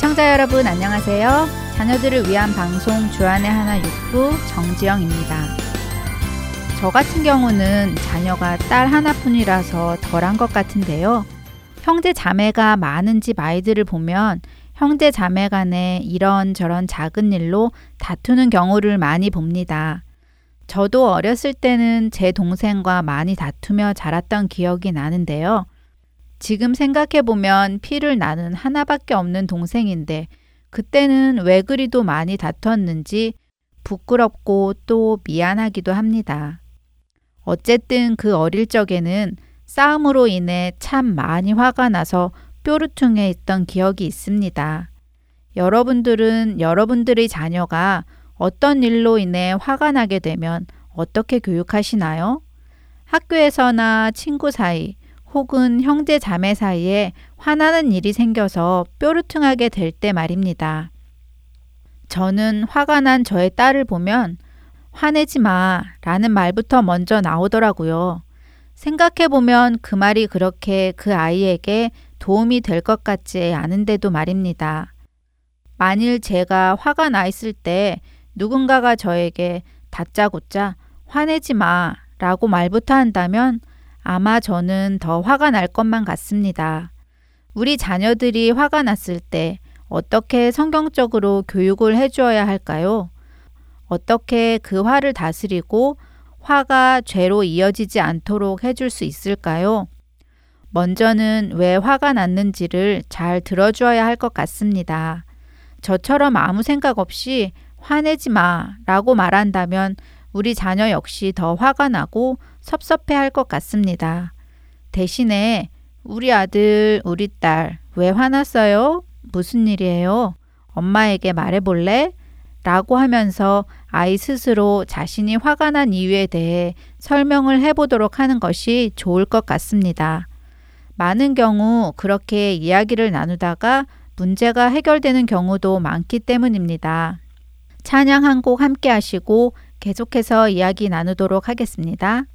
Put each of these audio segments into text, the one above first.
애청자 여러분 안녕하세요. 자녀들을 위한 방송 주안의 하나 육부 정지영입니다. 저 같은 경우는 자녀가 딸 하나뿐이라서 덜한 것 같은데요. 형제 자매가 많은 집 아이들을 보면 형제 자매 간에 이런저런 작은 일로 다투는 경우를 많이 봅니다. 저도 어렸을 때는 제 동생과 많이 다투며 자랐던 기억이 나는데요. 지금 생각해보면 피를 나는 하나밖에 없는 동생인데 그때는 왜 그리도 많이 다퉜는지 부끄럽고 또 미안하기도 합니다. 어쨌든 그 어릴 적에는 싸움으로 인해 참 많이 화가 나서 뾰루퉁해 있던 기억이 있습니다. 여러분들은 여러분들의 자녀가 어떤 일로 인해 화가 나게 되면 어떻게 교육하시나요? 학교에서나 친구 사이 혹은 형제 자매 사이에 화나는 일이 생겨서 뾰루퉁하게 될 때 말입니다. 저는 화가 난 저의 딸을 보면 화내지 마 라는 말부터 먼저 나오더라고요. 생각해보면 그 말이 그렇게 그 아이에게 도움이 될 것 같지 않은데도 말입니다. 만일 제가 화가 나 있을 때 누군가가 저에게 다짜고짜 화내지 마 라고 말부터 한다면 아마 저는 더 화가 날 것만 같습니다. 우리 자녀들이 화가 났을 때 어떻게 성경적으로 교육을 해주어야 할까요? 어떻게 그 화를 다스리고 화가 죄로 이어지지 않도록 해줄 수 있을까요? 먼저는 왜 화가 났는지를 잘 들어주어야 할 것 같습니다. 저처럼 아무 생각 없이 화내지 마 라고 말한다면 우리 자녀 역시 더 화가 나고 섭섭해 할 것 같습니다. 대신에 우리 아들, 우리 딸, 왜 화났어요? 무슨 일이에요? 엄마에게 말해볼래? 라고 하면서 아이 스스로 자신이 화가 난 이유에 대해 설명을 해보도록 하는 것이 좋을 것 같습니다. 많은 경우 그렇게 이야기를 나누다가 문제가 해결되는 경우도 많기 때문입니다. 찬양 한 곡 함께 하시고 계속해서 이야기 나누도록 하겠습니다.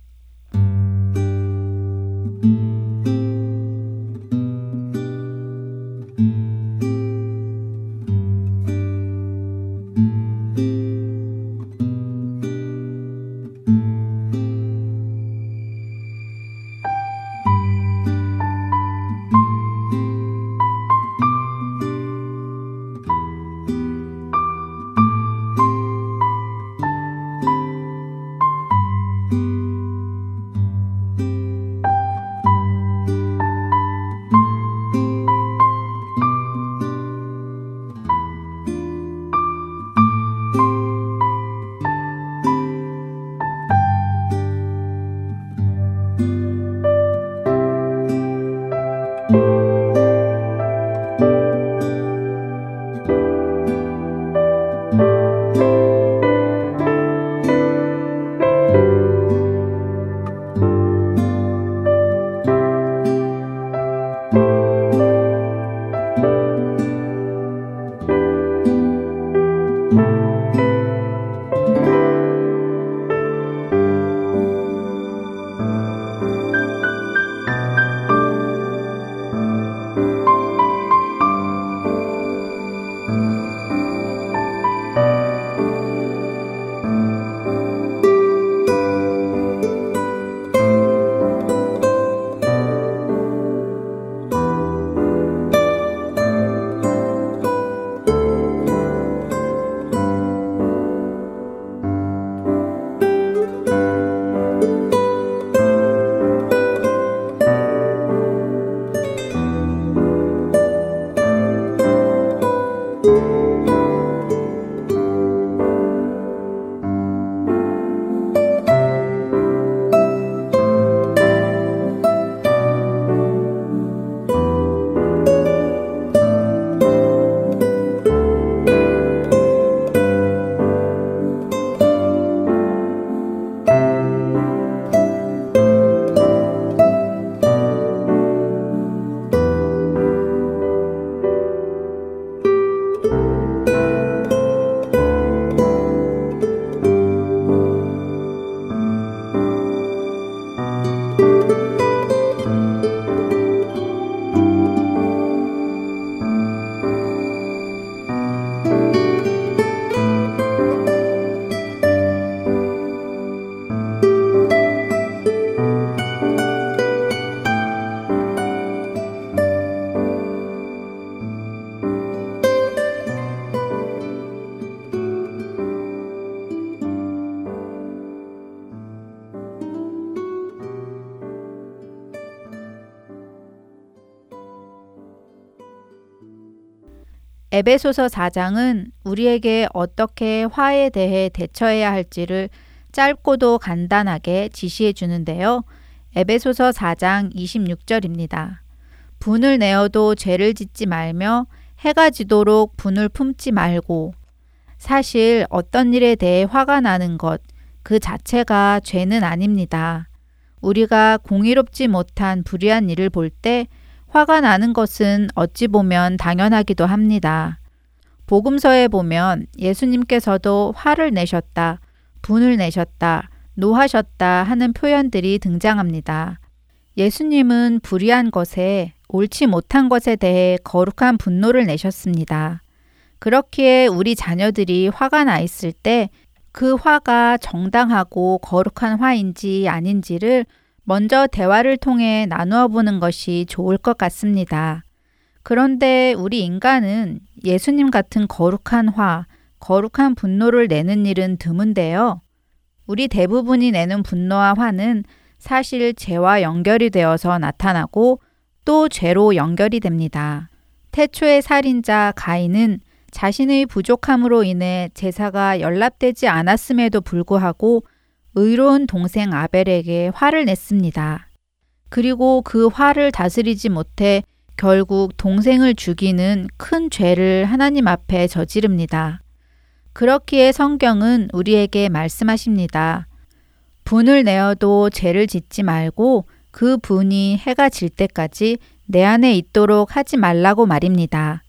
에베소서 4장은 우리에게 어떻게 화에 대해 대처해야 할지를 짧고도 간단하게 지시해 주는데요. 에베소서 4장 26절입니다. 분을 내어도 죄를 짓지 말며 해가 지도록 분을 품지 말고 사실 어떤 일에 대해 화가 나는 것 그 자체가 죄는 아닙니다. 우리가 공의롭지 못한 불의한 일을 볼때 화가 나는 것은 어찌 보면 당연하기도 합니다. 복음서에 보면 예수님께서도 화를 내셨다, 분을 내셨다, 노하셨다 하는 표현들이 등장합니다. 예수님은 불의한 것에 옳지 못한 것에 대해 거룩한 분노를 내셨습니다. 그렇기에 우리 자녀들이 화가 나 있을 때 그 화가 정당하고 거룩한 화인지 아닌지를 먼저 대화를 통해 나누어 보는 것이 좋을 것 같습니다. 그런데 우리 인간은 예수님 같은 거룩한 화, 거룩한 분노를 내는 일은 드문데요. 우리 대부분이 내는 분노와 화는 사실 죄와 연결이 되어서 나타나고 또 죄로 연결이 됩니다. 태초의 살인자 가인은 자신의 부족함으로 인해 제사가 연락되지 않았음에도 불구하고 의로운 동생 아벨에게 화를 냈습니다. 그리고 그 화를 다스리지 못해 결국 동생을 죽이는 큰 죄를 하나님 앞에 저지릅니다. 그렇기에 성경은 우리에게 말씀하십니다. 분을 내어도 죄를 짓지 말고 그 분이 해가 질 때까지 내 안에 있도록 하지 말라고 말입니다.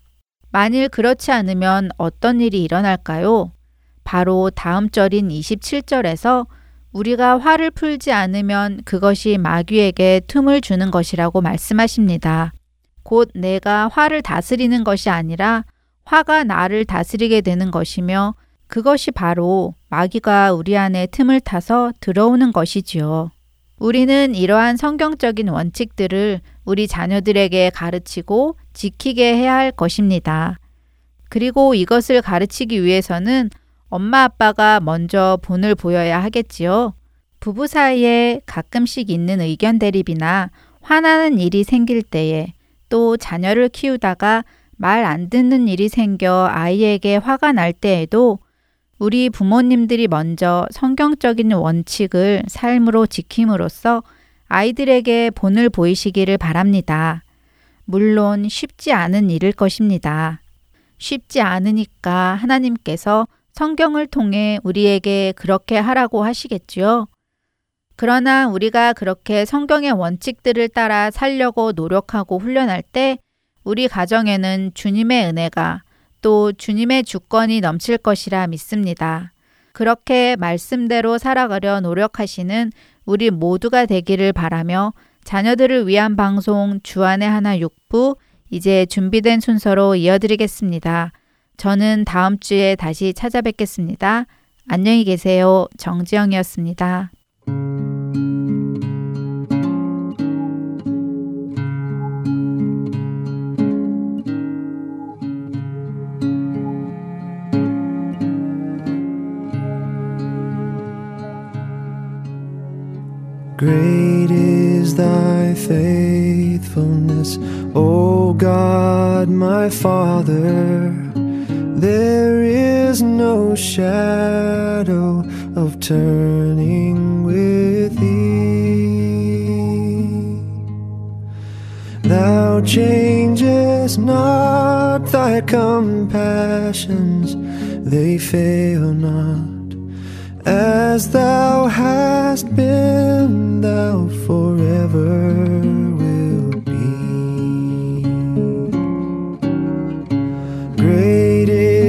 만일 그렇지 않으면 어떤 일이 일어날까요? 바로 다음 절인 27절에서 우리가 화를 풀지 않으면 그것이 마귀에게 틈을 주는 것이라고 말씀하십니다. 곧 내가 화를 다스리는 것이 아니라 화가 나를 다스리게 되는 것이며 그것이 바로 마귀가 우리 안에 틈을 타서 들어오는 것이지요. 우리는 이러한 성경적인 원칙들을 우리 자녀들에게 가르치고 지키게 해야 할 것입니다. 그리고 이것을 가르치기 위해서는 엄마 아빠가 먼저 본을 보여야 하겠지요. 부부 사이에 가끔씩 있는 의견 대립이나 화나는 일이 생길 때에 또 자녀를 키우다가 말 안 듣는 일이 생겨 아이에게 화가 날 때에도 우리 부모님들이 먼저 성경적인 원칙을 삶으로 지킴으로써 아이들에게 본을 보이시기를 바랍니다. 물론 쉽지 않은 일일 것입니다. 쉽지 않으니까 하나님께서 성경을 통해 우리에게 그렇게 하라고 하시겠지요. 그러나 우리가 그렇게 성경의 원칙들을 따라 살려고 노력하고 훈련할 때 우리 가정에는 주님의 은혜가 또 주님의 주권이 넘칠 것이라 믿습니다. 그렇게 말씀대로 살아가려 노력하시는 우리 모두가 되기를 바라며 자녀들을 위한 방송 주안의 하나 6부 이제 준비된 순서로 이어드리겠습니다. 저는 다음 주에 다시 찾아뵙겠습니다. 안녕히 계세요. 정지영이었습니다. Great is thy faithfulness, O God, my Father. There is no shadow of turning with thee. Thou changest not thy compassions, they fail not. As thou hast been, thou forever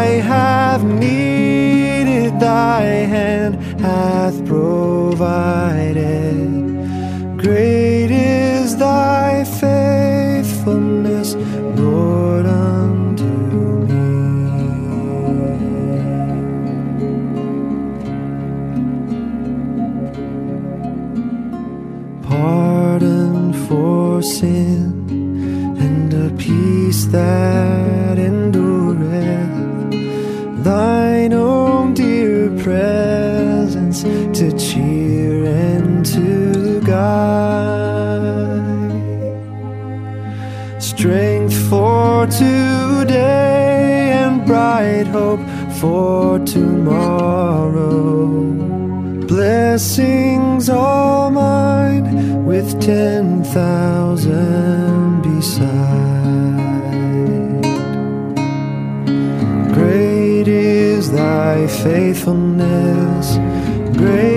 I have needed, thy hand hath provided. Great is thy faithfulness, Lord, unto me. Pardon for sin and a peace that today and bright hope for tomorrow. Blessings all mine with ten thousand beside. Great is thy faithfulness, great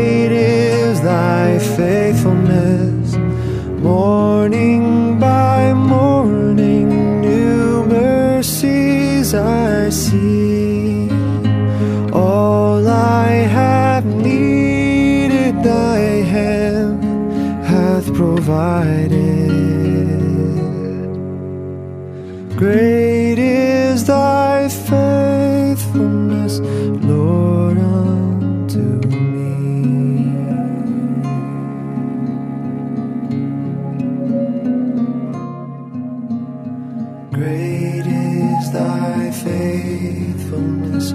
Great is thy faithfulness, Lord, unto me. Great is thy faithfulness,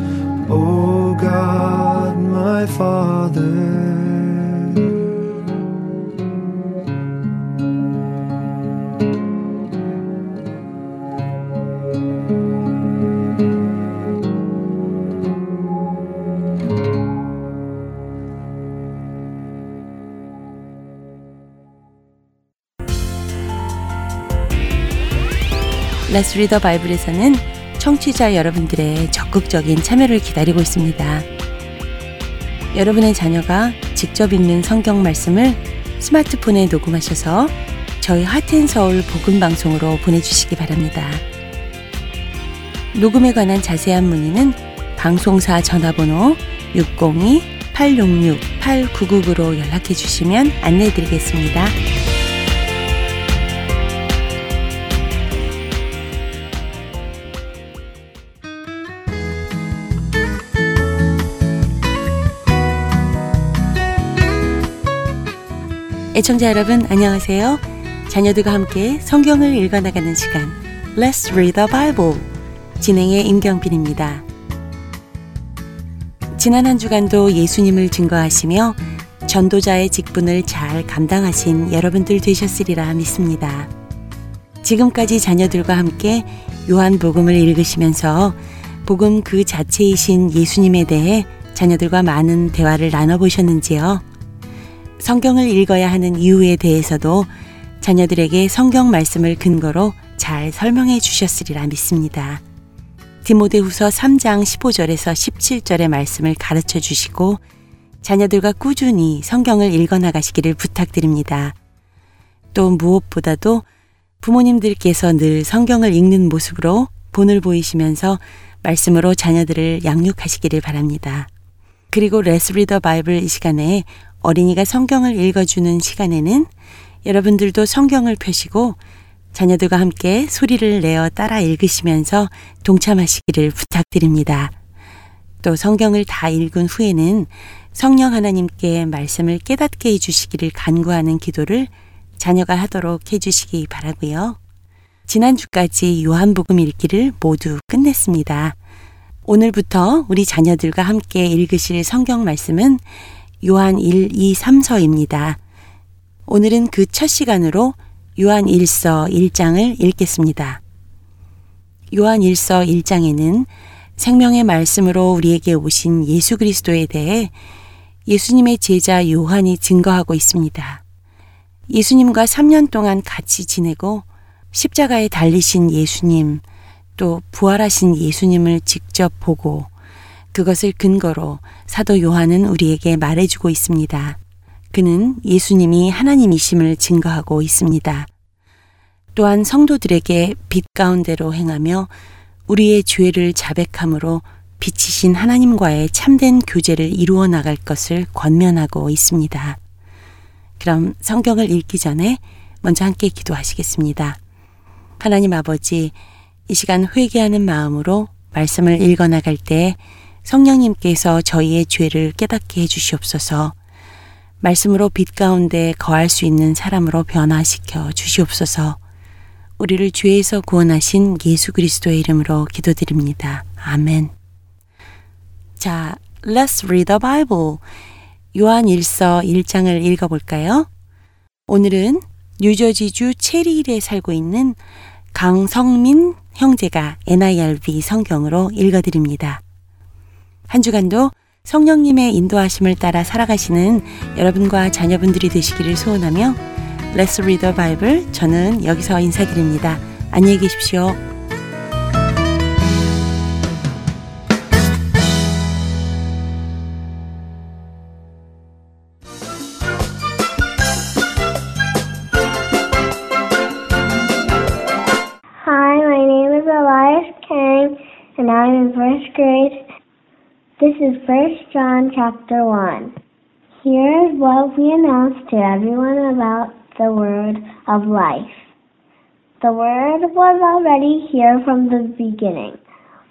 O God, my Father. The Bible에서는 청취자 여러분들의 적극적인 참여를 기다리고 있습니다. 여러분의 자녀가 직접 읽는 성경 말씀을 스마트폰에 녹음하셔서 저희 하트앤서울 복음방송으로 보내주시기 바랍니다. 녹음에 관한 자세한 문의는 방송사 전화번호 602-866-8999로 연락해 주시면 안내해 드리겠습니다. 애청자 여러분 안녕하세요. 자녀들과 함께 성경을 읽어나가는 시간 Let's Read the Bible 진행의 임경빈입니다. 지난 한 주간도 예수님을 증거하시며 전도자의 직분을 잘 감당하신 여러분들 되셨으리라 믿습니다. 지금까지 자녀들과 함께 요한복음을 읽으시면서 복음 그 자체이신 예수님에 대해 자녀들과 많은 대화를 나눠보셨는지요? 성경을 읽어야 하는 이유에 대해서도 자녀들에게 성경 말씀을 근거로 잘 설명해 주셨으리라 믿습니다. 디모데후서 3장 15절에서 17절의 말씀을 가르쳐 주시고 자녀들과 꾸준히 성경을 읽어 나가시기를 부탁드립니다. 또 무엇보다도 부모님들께서 늘 성경을 읽는 모습으로 본을 보이시면서 말씀으로 자녀들을 양육하시기를 바랍니다. 그리고 레스 리더 바이블 이 시간에 어린이가 성경을 읽어주는 시간에는 여러분들도 성경을 펴시고 자녀들과 함께 소리를 내어 따라 읽으시면서 동참하시기를 부탁드립니다. 또 성경을 다 읽은 후에는 성령 하나님께 말씀을 깨닫게 해주시기를 간구하는 기도를 자녀가 하도록 해주시기 바라고요. 지난주까지 요한복음 읽기를 모두 끝냈습니다. 오늘부터 우리 자녀들과 함께 읽으실 성경 말씀은 요한 1, 2, 3서입니다. 오늘은 그 첫 시간으로 요한 1서 1장을 읽겠습니다. 요한 1서 1장에는 생명의 말씀으로 우리에게 오신 예수 그리스도에 대해 예수님의 제자 요한이 증거하고 있습니다. 예수님과 3년 동안 같이 지내고 십자가에 달리신 예수님, 또 부활하신 예수님을 직접 보고 그것을 근거로 사도 요한은 우리에게 말해주고 있습니다. 그는 예수님이 하나님이심을 증거하고 있습니다. 또한 성도들에게 빛 가운데로 행하며 우리의 죄를 자백함으로 빛이신 하나님과의 참된 교제를 이루어 나갈 것을 권면하고 있습니다. 그럼 성경을 읽기 전에 먼저 함께 기도하시겠습니다. 하나님 아버지, 이 시간 회개하는 마음으로 말씀을 읽어 나갈 때 성령님께서 저희의 죄를 깨닫게 해 주시옵소서. 말씀으로 빛 가운데 거할 수 있는 사람으로 변화시켜 주시옵소서. 우리를 죄에서 구원하신 예수 그리스도의 이름으로 기도드립니다. 아멘. 자, let's read the Bible. 요한 1서 1장을 읽어볼까요? 오늘은 뉴저지주 체리힐에 살고 있는 강성민 형제가 NIRV 성경으로 읽어드립니다. 한 주간도 성령님의 인도하심을 따라 살아가시는 여러분과 자녀분들이 되시기를 소원하며 Let's Read the Bible 저는 여기서 인사드립니다. 안녕히 계십시오. and I'm in first grade. This is First John chapter 1. Here is what we announce to everyone about the word of life. The word was already here from the beginning.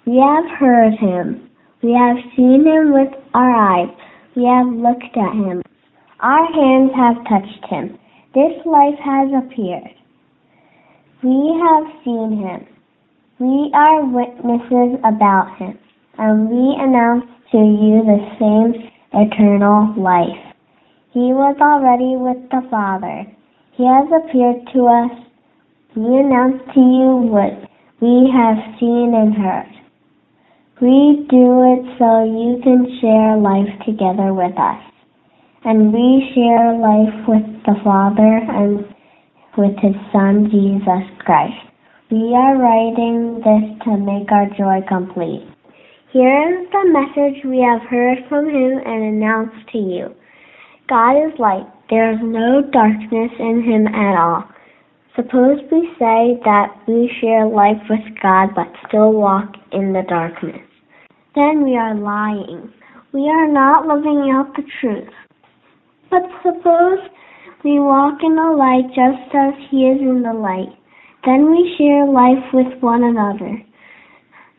We have heard him. We have seen him with our eyes. We have looked at him. Our hands have touched him. This life has appeared. We have seen him we are witnesses about him, and we announce to you the same eternal life. He was already with the Father. He has appeared to us. We announce to you what we have seen and heard. We do it so you can share life together with us. And we share life with the Father and with His Son, Jesus Christ. We are writing this to make our joy complete. Here is the message we have heard from him and announced to you. God is light. There is no darkness in him at all. Suppose we say that we share life with God but still walk in the darkness. Then we are lying. We are not living out the truth. But suppose we walk in the light just as he is in the light. Then we share life with one another.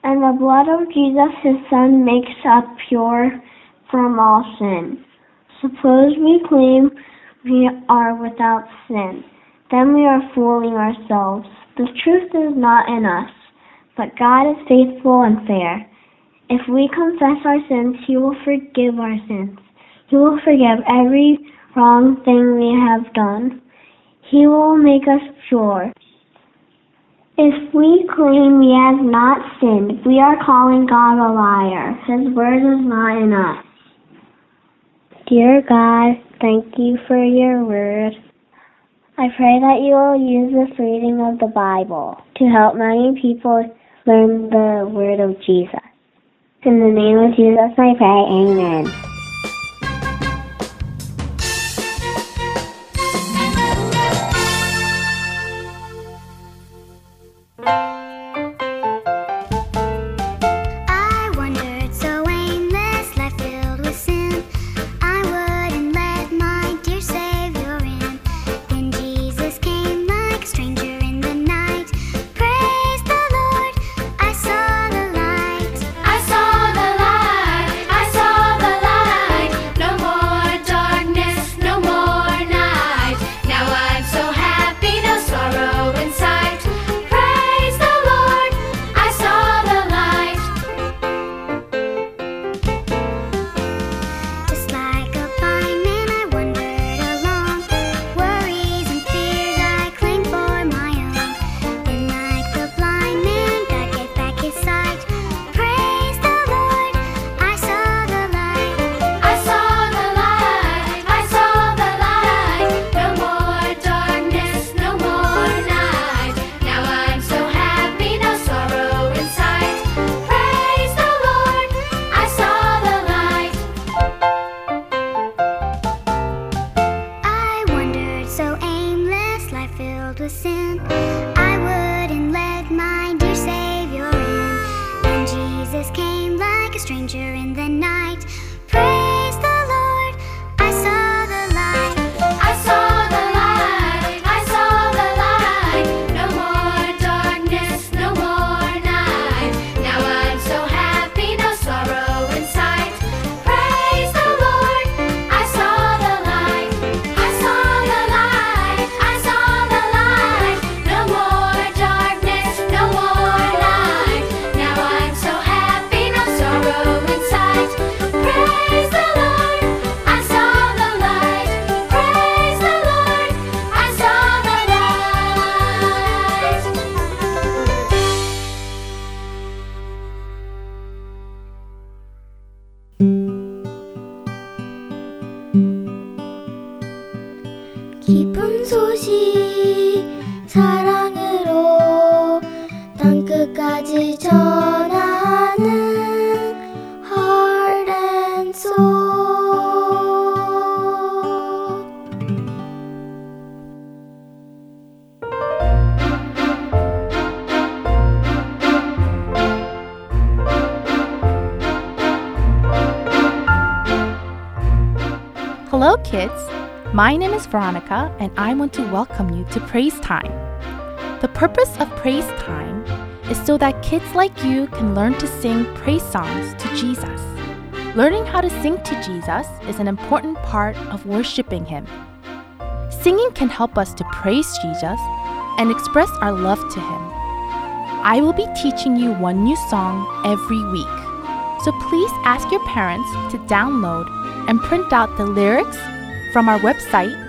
And the blood of Jesus, his Son, makes us pure from all sin. Suppose we claim we are without sin. Then we are fooling ourselves. The truth is not in us. But God is faithful and fair. If we confess our sins, he will forgive our sins. He will forgive every wrong thing we have done. He will make us pure. If we claim we have not sinned, we are calling God a liar. His word is not in us. Dear God, thank you for your word. I pray that you will use this reading of the Bible to help many people learn the word of Jesus. In the name of Jesus I pray, amen. filled with sin, I wouldn't let my dear Savior in. And Jesus came like a stranger in Veronica, and I want to welcome you to Praise Time. The purpose of Praise Time is so that kids like you can learn to sing praise songs to Jesus. Learning how to sing to Jesus is an important part of worshiping Him. Singing can help us to praise Jesus and express our love to Him. I will be teaching you one new song every week. So please ask your parents to download and print out the lyrics from our website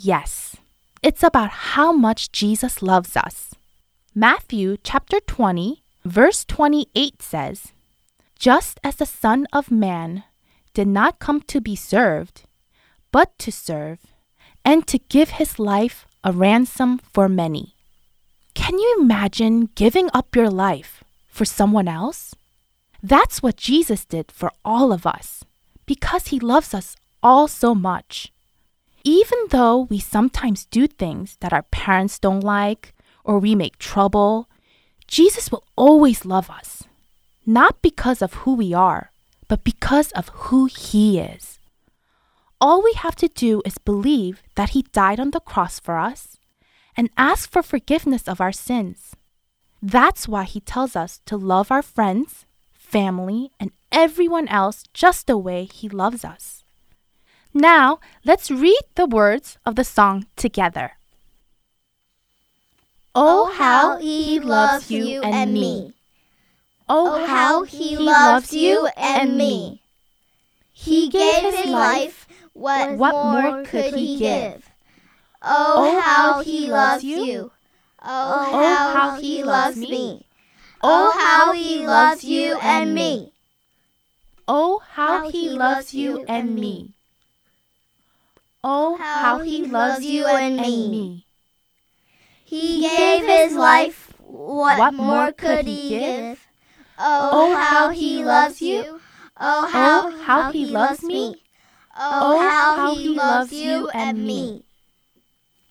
Yes, it's about how much Jesus loves us. Matthew chapter 20, verse 28 says, Just as the Son of Man did not come to be served, but to serve, and to give his life a ransom for many. Can you imagine giving up your life for someone else? That's what Jesus did for all of us because he loves us all so much. Even though we sometimes do things that our parents don't like or we make trouble, Jesus will always love us. Not because of who we are, but because of who he is. All we have to do is believe that he died on the cross for us and ask for forgiveness of our sins. That's why he tells us to love our friends, family, and everyone else just the way he loves us. Now, let's read the words of the song together. Oh, oh how he loves you and me. Oh, oh, how he loves you and me. He gave his life. What, What more could he give? Oh, oh how he loves you. Oh, Oh, how he loves me. Oh, how he loves you and me. Oh, how he loves you and me. Oh, how he loves you and me. He gave his life. What, What more could he give? Oh, how he loves you. Oh, how, how he loves me. Oh, how he loves you and me.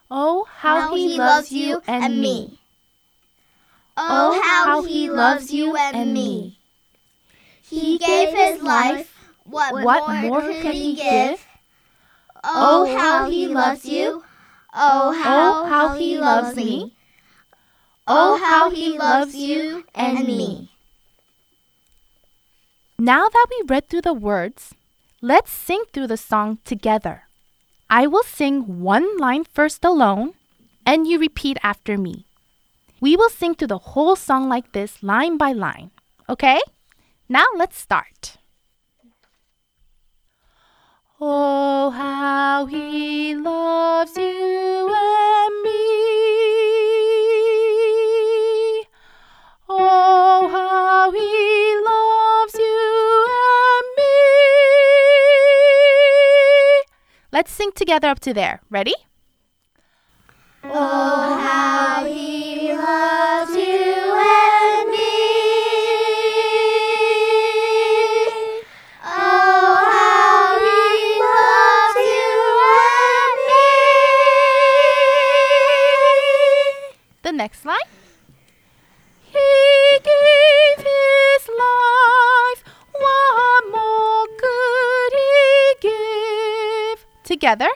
Oh, oh how he loves you and me. Oh, how he loves you and me. He gave his life. What, What more could he give? Oh, oh, how he loves you. Oh, how, Oh, how he loves me. Oh, how he loves you and me. Now that we read through the words, let's sing through the song together. I will sing one line first alone, and you repeat after me. We will sing through the whole song like this, line by line. Okay? Now let's start. Oh, how he loves you and me. Oh, how he loves you and me. Let's sing together up to there. Ready? Oh, next line. He gave his life. What more could he give? Together.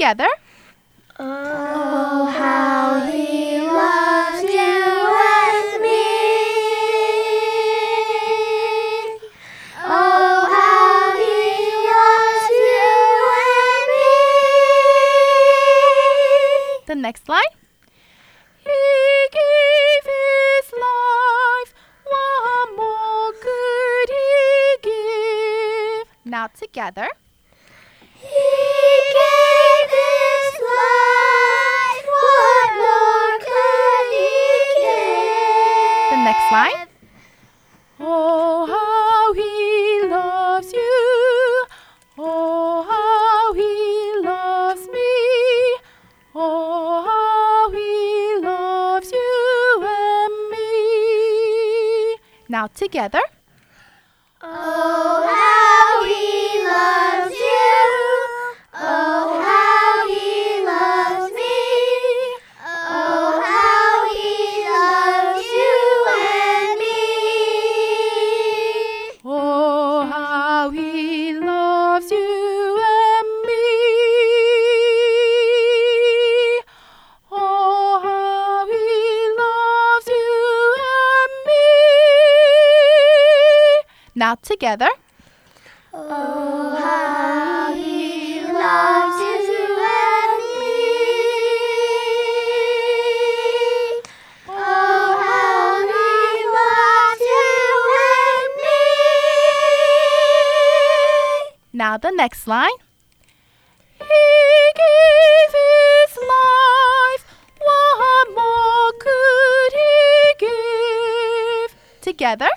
Together. Oh, how he loves you and me. Oh, how he loves you and me. The next line. He gave his life. What more could he give? Now together. Next line. Oh, how he loves you. Oh, how he loves me. Oh, how he loves you and me. Now together. Now together. Oh, how he loves you and me. Oh, how he loves you and me. Now the next line. He gave his life. What more could he give? Together.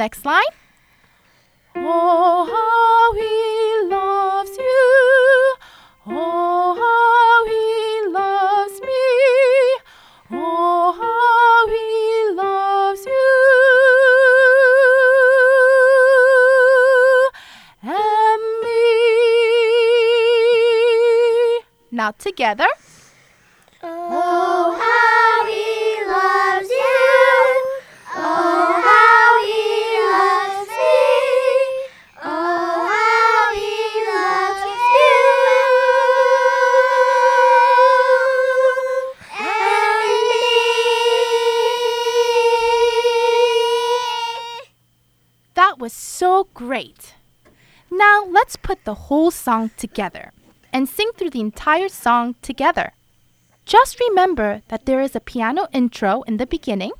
Next line. Oh, how he loves you. Oh, how he loves me. Oh, how he loves you and me. Now together. The whole song together and sing through the entire song together. Just remember that there is a piano intro in the beginning,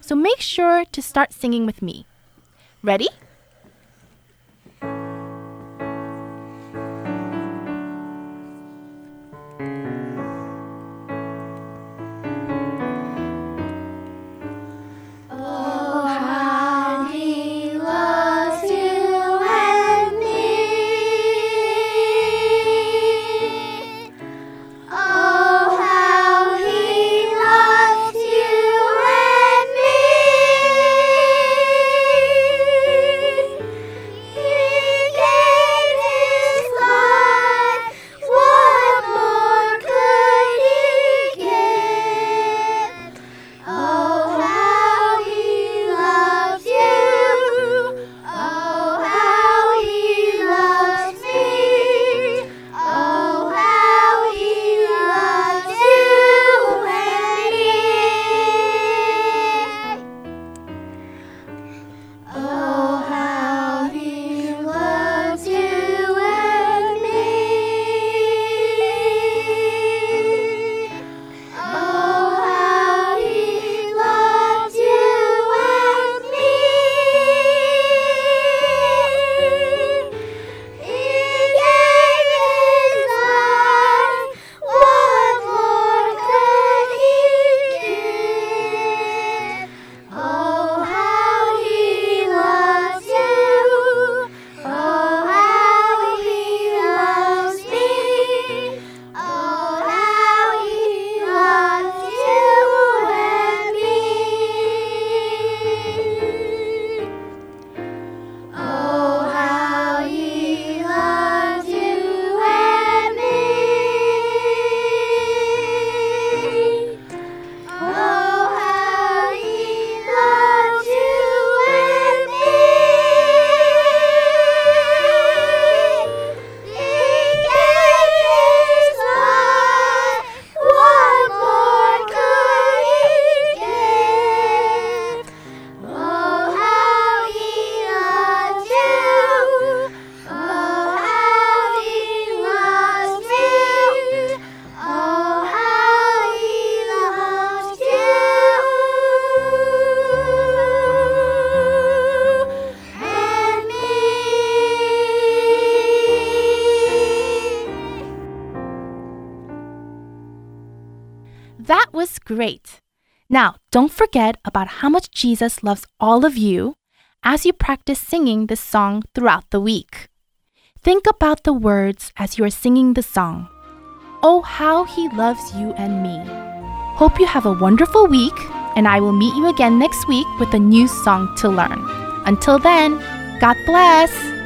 so make sure to start singing with me. Ready? Great. Now, don't forget about how much Jesus loves all of you as you practice singing this song throughout the week. Think about the words as you are singing the song. Oh, how he loves you and me. Hope you have a wonderful week, and I will meet you again next week with a new song to learn. Until then, God bless.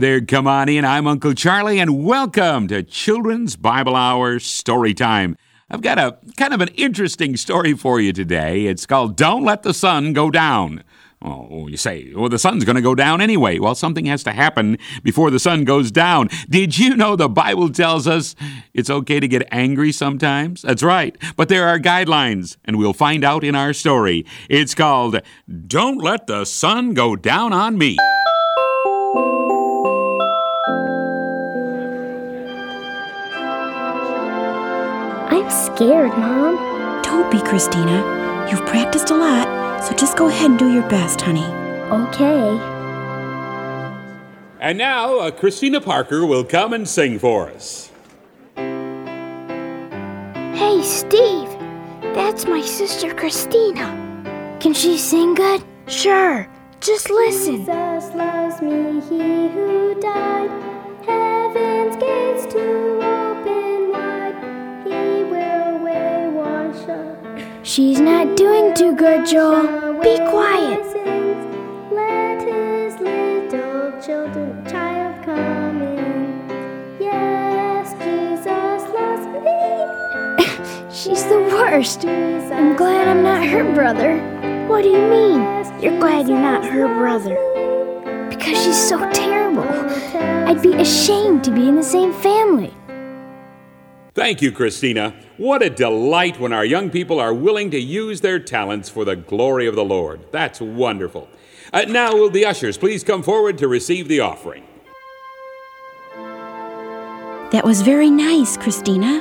There, come on in. I'm Uncle Charlie, and welcome to Children's Bible Hour Story Time. I've got a kind of an interesting story for you today. It's called Don't Let the Sun Go Down. Oh, you say, well, the sun's going to go down anyway. Well, something has to happen before the sun goes down. Did you know the Bible tells us it's okay to get angry sometimes? That's right. But there are guidelines, and we'll find out in our story. It's called Don't Let the Sun Go Down on Me. I'm scared, Mom. Don't be, Christina. You've practiced a lot, so just go ahead and do your best, honey. Okay. And now, uh, Christina Parker will come and sing for us. Hey, Steve. That's my sister Christina. Can she sing good? Sure. Just listen. Jesus loves me, he who died. Heaven's gates to She's not doing too good, Joel. Be quiet. Let his little children, child come in. Yes, Jesus loves me. She's the worst. I'm glad I'm not her brother. What do you mean? You're glad you're not her brother? Because she's so terrible. I'd be ashamed to be in the same family. Thank you, Christina. What a delight when our young people are willing to use their talents for the glory of the Lord. That's wonderful. Uh, now, will the ushers please come forward to receive the offering? That was very nice, Christina.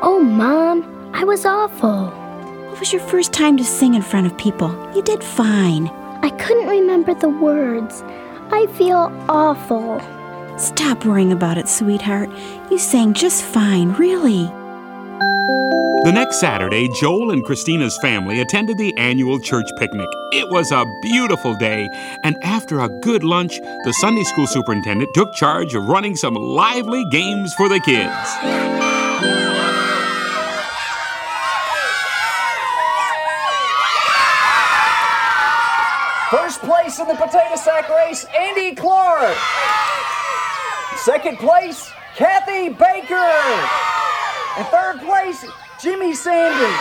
Oh, Mom, I was awful. What was your first time to sing in front of people? You did fine. I couldn't remember the words. I feel awful. Stop worrying about it, sweetheart. You sang just fine, really. The The next Saturday, Joel and Christina's family attended the annual church picnic. It was a beautiful day, and after a good lunch, the Sunday school superintendent took charge of running some lively games for the kids. First place in the potato sack race, Andy Clark. Second place, Kathy Baker. And third place, Jimmy Sanders.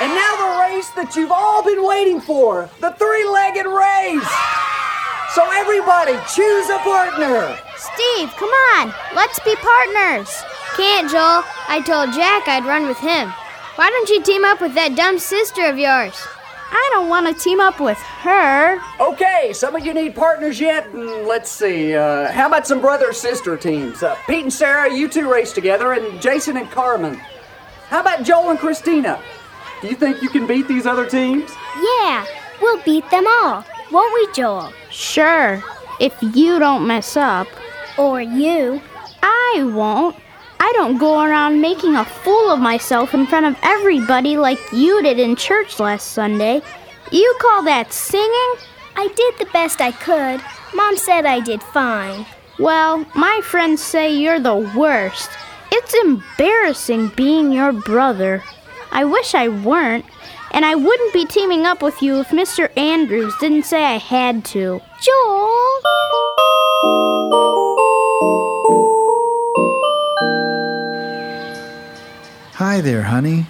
And now the race that you've all been waiting for, the three-legged race. So everybody, choose a partner. Steve, come on. Let's be partners. Can't, Joel. I told Jack I'd run with him. Why don't you team up with that dumb sister of yours? I don't want to team up with her. Okay, some of you need partners yet? Mm, Let's see. Uh, how about some brother sister teams? Uh, Pete and Sarah, you two race together, and Jason and Carmen. How about Joel and Christina? Do you think you can beat these other teams? Yeah, we'll beat them all. Won't we, Joel? Sure, if you don't mess up. Or you. I won't. I don't go around making a fool of myself in front of everybody like you did in church last Sunday. You call that singing? I did the best I could. Mom said I did fine. Well, my friends say you're the worst. It's embarrassing being your brother. I wish I weren't, and I wouldn't be teaming up with you if Mr. Andrews didn't say I had to. Joel! Hi there, honey.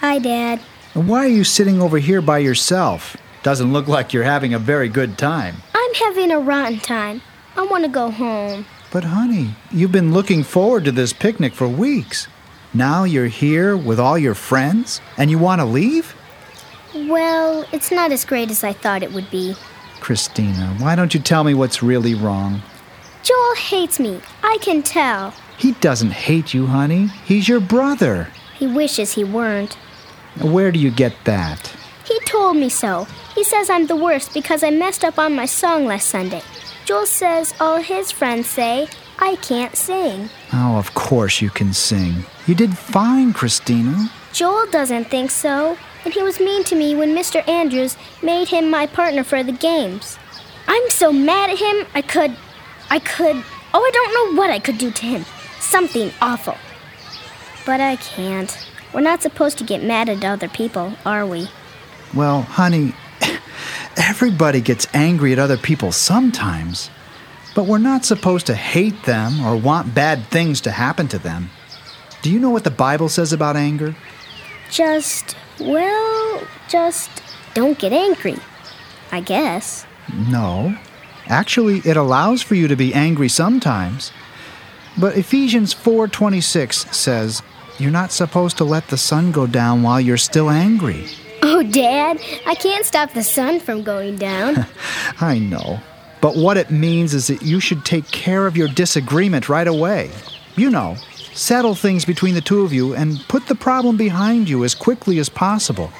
Hi, Dad. And Why are you sitting over here by yourself? Doesn't look like you're having a very good time. I'm having a rotten time. I want to go home. But, honey, you've been looking forward to this picnic for weeks. Now you're here with all your friends, and you want to leave? Well, it's not as great as I thought it would be. Christina, why don't you tell me what's really wrong? Joel hates me. I can tell. He doesn't hate you, honey. He's your brother. He wishes he weren't. Where do you get that? He told me so. He says I'm the worst because I messed up on my song last Sunday. Joel says all his friends say I can't sing. Oh, of course you can sing. You did fine, Christina. Joel doesn't think so, and he was mean to me when Mr. Andrews made him my partner for the games. I'm so mad at him, I could. I could. Oh, I don't know what I could do to him. Something awful. But I can't. We're not supposed to get mad at other people, are we? Well, honey, everybody gets angry at other people sometimes. But we're not supposed to hate them or want bad things to happen to them. Do you know what the Bible says about anger? Just, well, just don't get angry. I guess. No. Actually, it allows for you to be angry sometimes. But Ephesians 4:26 says, "You're not supposed to let the sun go down while you're still angry." Oh, Dad, I can't stop the sun from going down. I know. But what it means is that you should take care of your disagreement right away. You know, settle things between the two of you and put the problem behind you as quickly as possible.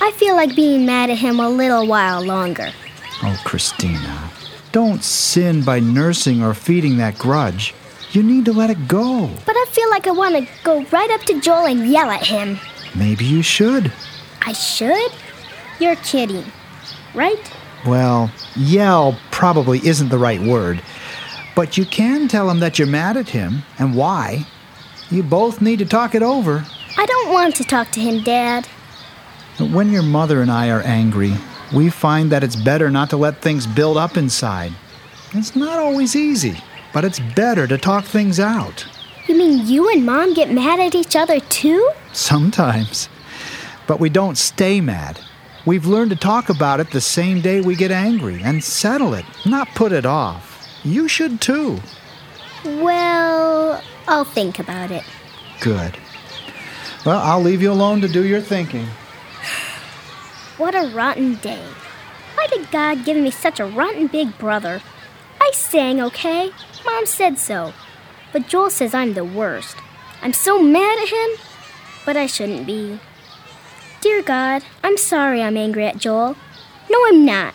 I feel like being mad at him a little while longer. Oh, Christina, don't sin by nursing or feeding that grudge. You need to let it go. But I feel like I want to go right up to Joel and yell at him. Maybe you should. I should? You're kidding, right? Well, yell probably isn't the right word. But you can tell him that you're mad at him and why. You both need to talk it over. I don't want to talk to him, Dad. When your mother and I are angry, we find that it's better not to let things build up inside. It's not always easy, but it's better to talk things out. You mean you and Mom get mad at each other too? Sometimes. But we don't stay mad. We've learned to talk about it the same day we get angry and settle it, not put it off. You should too. Well, I'll think about it. Good. Well, I'll leave you alone to do your thinking. What a rotten day. Why did God give me such a rotten big brother? I sang okay. Mom said so. But Joel says I'm the worst. I'm so mad at him, but I shouldn't be. Dear God, I'm sorry I'm angry at Joel. No, I'm not.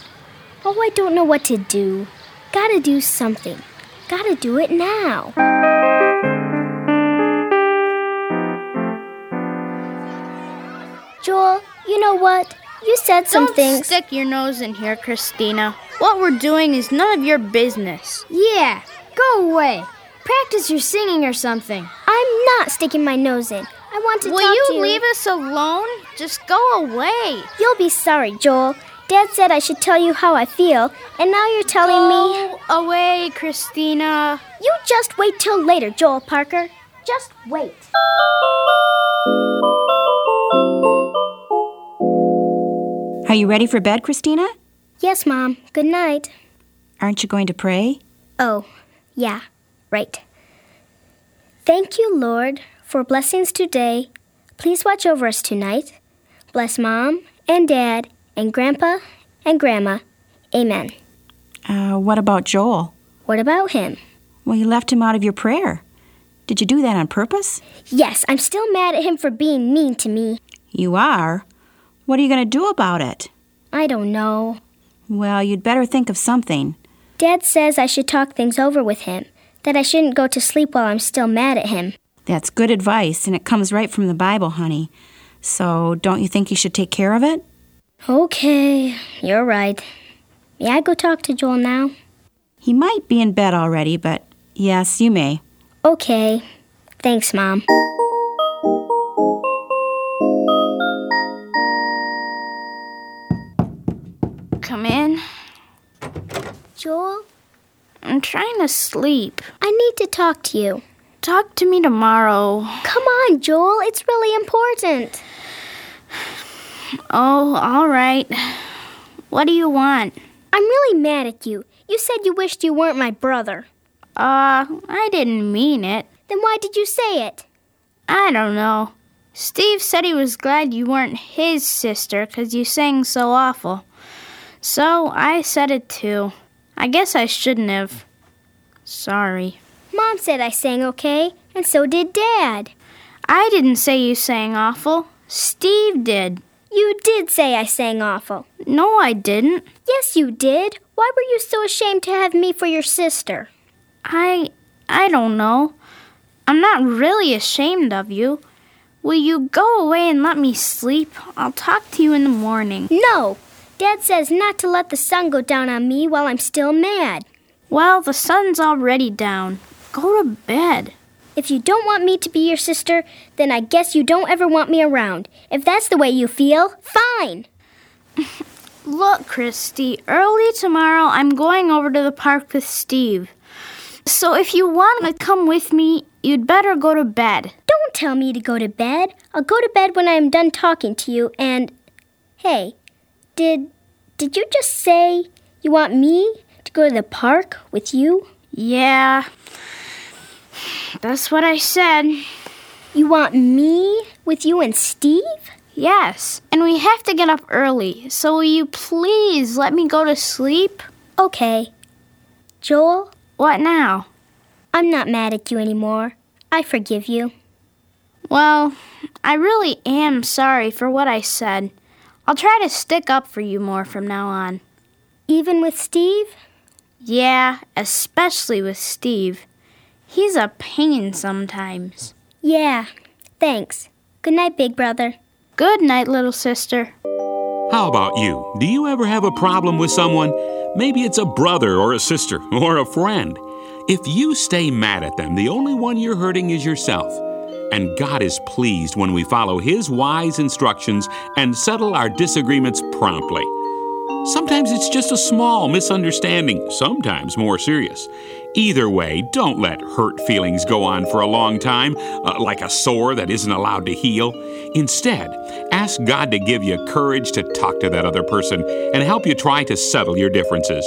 Oh, I don't know what to do. Gotta do something. Gotta do it now. Joel, you know what? You said some Don't things. stick your nose in here, Christina. What we're doing is none of your business. Yeah, go away. Practice your singing or something. I'm not sticking my nose in. I want to Will talk you to you. leave us alone? Just go away. You'll be sorry, Joel. Dad said I should tell you how I feel, and now you're telling me. Go away, Christina. You just wait till later, Joel Parker. Just wait. Are you ready for bed, Christina? Yes, Mom. Good night. Aren't you going to pray? Oh, yeah, right. Thank you, Lord, for blessings today. Please watch over us tonight. Bless Mom and Dad and Grandpa and Grandma. Amen. Uh, what about Joel? What about him? Well, you left him out of your prayer. Did you do that on purpose? Yes, I'm still mad at him for being mean to me. You are? What are you going to do about it? I don't know. Well, you'd better think of something. Dad says I should talk things over with him, that I shouldn't go to sleep while I'm still mad at him. That's good advice, and it comes right from the Bible, honey. So, don't you think you should take care of it? Okay, you're right. May I go talk to Joel now? He might be in bed already, but yes, you may. Okay. Thanks, Mom. Joel, I'm trying to sleep. I need to talk to you. Talk to me tomorrow. Come on, Joel. It's really important. Oh, all right. What do you want? I'm really mad at you. You said you wished you weren't my brother. Uh, I didn't mean it. Then why did you say it? I don't know. Steve said he was glad you weren't his sister because you sang so awful. So I said it too. I guess I shouldn't have. Sorry. Mom said I sang okay, and so did Dad. I didn't say you sang awful. Steve did. You did say I sang awful. No, I didn't. Yes, you did. Why were you so ashamed to have me for your sister? I I don't know. I'm not really ashamed of you. Will you go away and let me sleep? I'll talk to you in the morning. No. Dad says not to let the sun go down on me while I'm still mad. Well, the sun's already down. Go to bed. If you don't want me to be your sister, then I guess you don't ever want me around. If that's the way you feel, fine. Look, Christy, early tomorrow I'm going over to the park with Steve. So if you want to come with me, you'd better go to bed. Don't tell me to go to bed. I'll go to bed when I am done talking to you and Hey, did did you just say you want me to go to the park with you? Yeah. That's what I said. You want me with you and Steve? Yes, and we have to get up early. So will you please let me go to sleep? Okay. Joel, What now? I'm not mad at you anymore. I forgive you. Well, I really am sorry for what I said. I'll try to stick up for you more from now on. Even with Steve? Yeah, especially with Steve. He's a pain sometimes. Yeah. Thanks. Good night, big brother. Good night, little sister. How about you? Do you ever have a problem with someone? Maybe it's a brother or a sister or a friend. If you stay mad at them, the only one you're hurting is yourself. And God is pleased when we follow His wise instructions and settle our disagreements promptly. Sometimes it's just a small misunderstanding, sometimes more serious. Either way, don't let hurt feelings go on for a long time, uh, like a sore that isn't allowed to heal. Instead, ask God to give you courage to talk to that other person and help you try to settle your differences.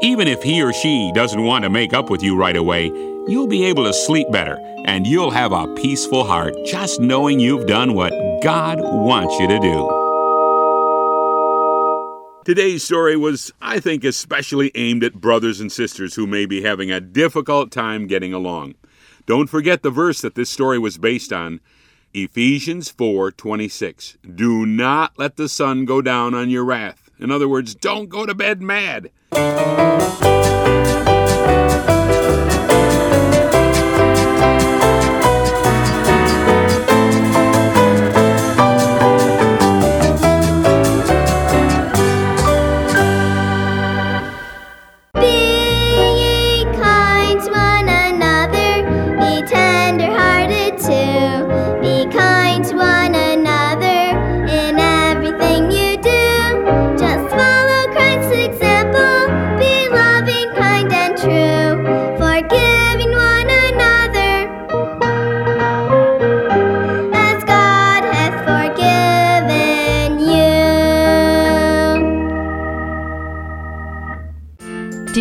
Even if he or she doesn't want to make up with you right away, you'll be able to sleep better and you'll have a peaceful heart just knowing you've done what God wants you to do. Today's story was, I think, especially aimed at brothers and sisters who may be having a difficult time getting along. Don't forget the verse that this story was based on, Ephesians 4:26. Do not let the sun go down on your wrath. In other words, don't go to bed mad.